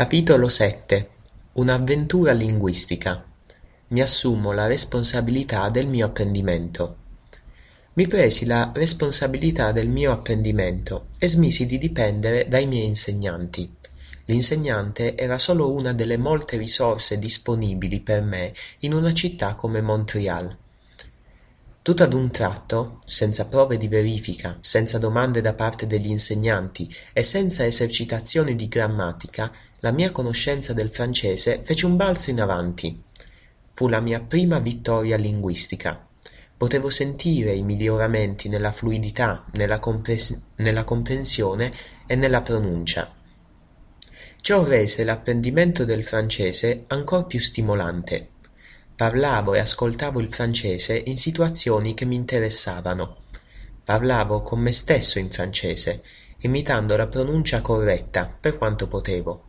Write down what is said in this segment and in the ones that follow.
Capitolo sette Un'avventura linguistica. Mi assumo la responsabilità del mio apprendimento. Mi presi la responsabilità del mio apprendimento e smisi di dipendere dai miei insegnanti. L'insegnante era solo una delle molte risorse disponibili per me in una città come Montreal. Tutto ad un tratto, senza prove di verifica, senza domande da parte degli insegnanti e senza esercitazioni di grammatica, la mia conoscenza del francese fece un balzo in avanti. Fu la mia prima vittoria linguistica. Potevo sentire i miglioramenti nella fluidità, nella, compres- nella comprensione e nella pronuncia. Ciò rese l'apprendimento del francese ancor più stimolante. Parlavo e ascoltavo il francese in situazioni che mi interessavano. Parlavo con me stesso in francese, imitando la pronuncia corretta per quanto potevo.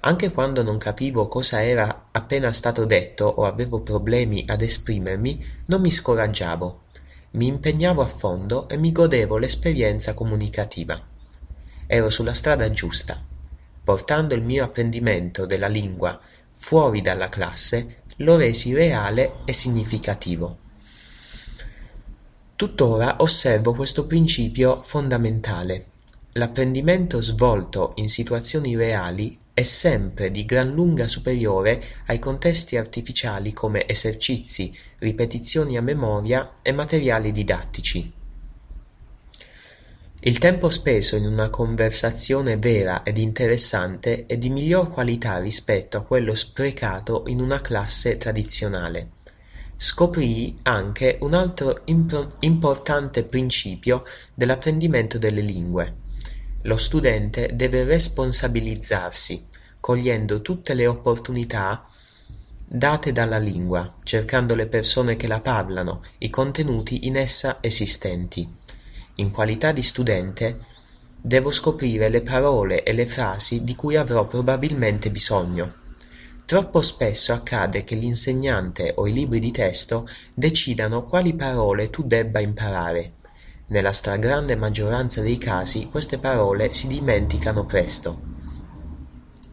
Anche quando non capivo cosa era appena stato detto o avevo problemi ad esprimermi, non mi scoraggiavo. Mi impegnavo a fondo e mi godevo l'esperienza comunicativa. Ero sulla strada giusta. Portando il mio apprendimento della lingua fuori dalla classe, lo resi reale e significativo. Tuttora osservo questo principio fondamentale. L'apprendimento svolto in situazioni reali è sempre di gran lunga superiore ai contesti artificiali come esercizi, ripetizioni a memoria e materiali didattici. Il tempo speso in una conversazione vera ed interessante è di miglior qualità rispetto a quello sprecato in una classe tradizionale. Scoprii anche un altro importante principio dell'apprendimento delle lingue lo studente deve responsabilizzarsi, cogliendo tutte le opportunità date dalla lingua, cercando le persone che la parlano, i contenuti in essa esistenti. In qualità di studente devo scoprire le parole e le frasi di cui avrò probabilmente bisogno. Troppo spesso accade che l'insegnante o i libri di testo decidano quali parole tu debba imparare nella stragrande maggioranza dei casi queste parole si dimenticano presto.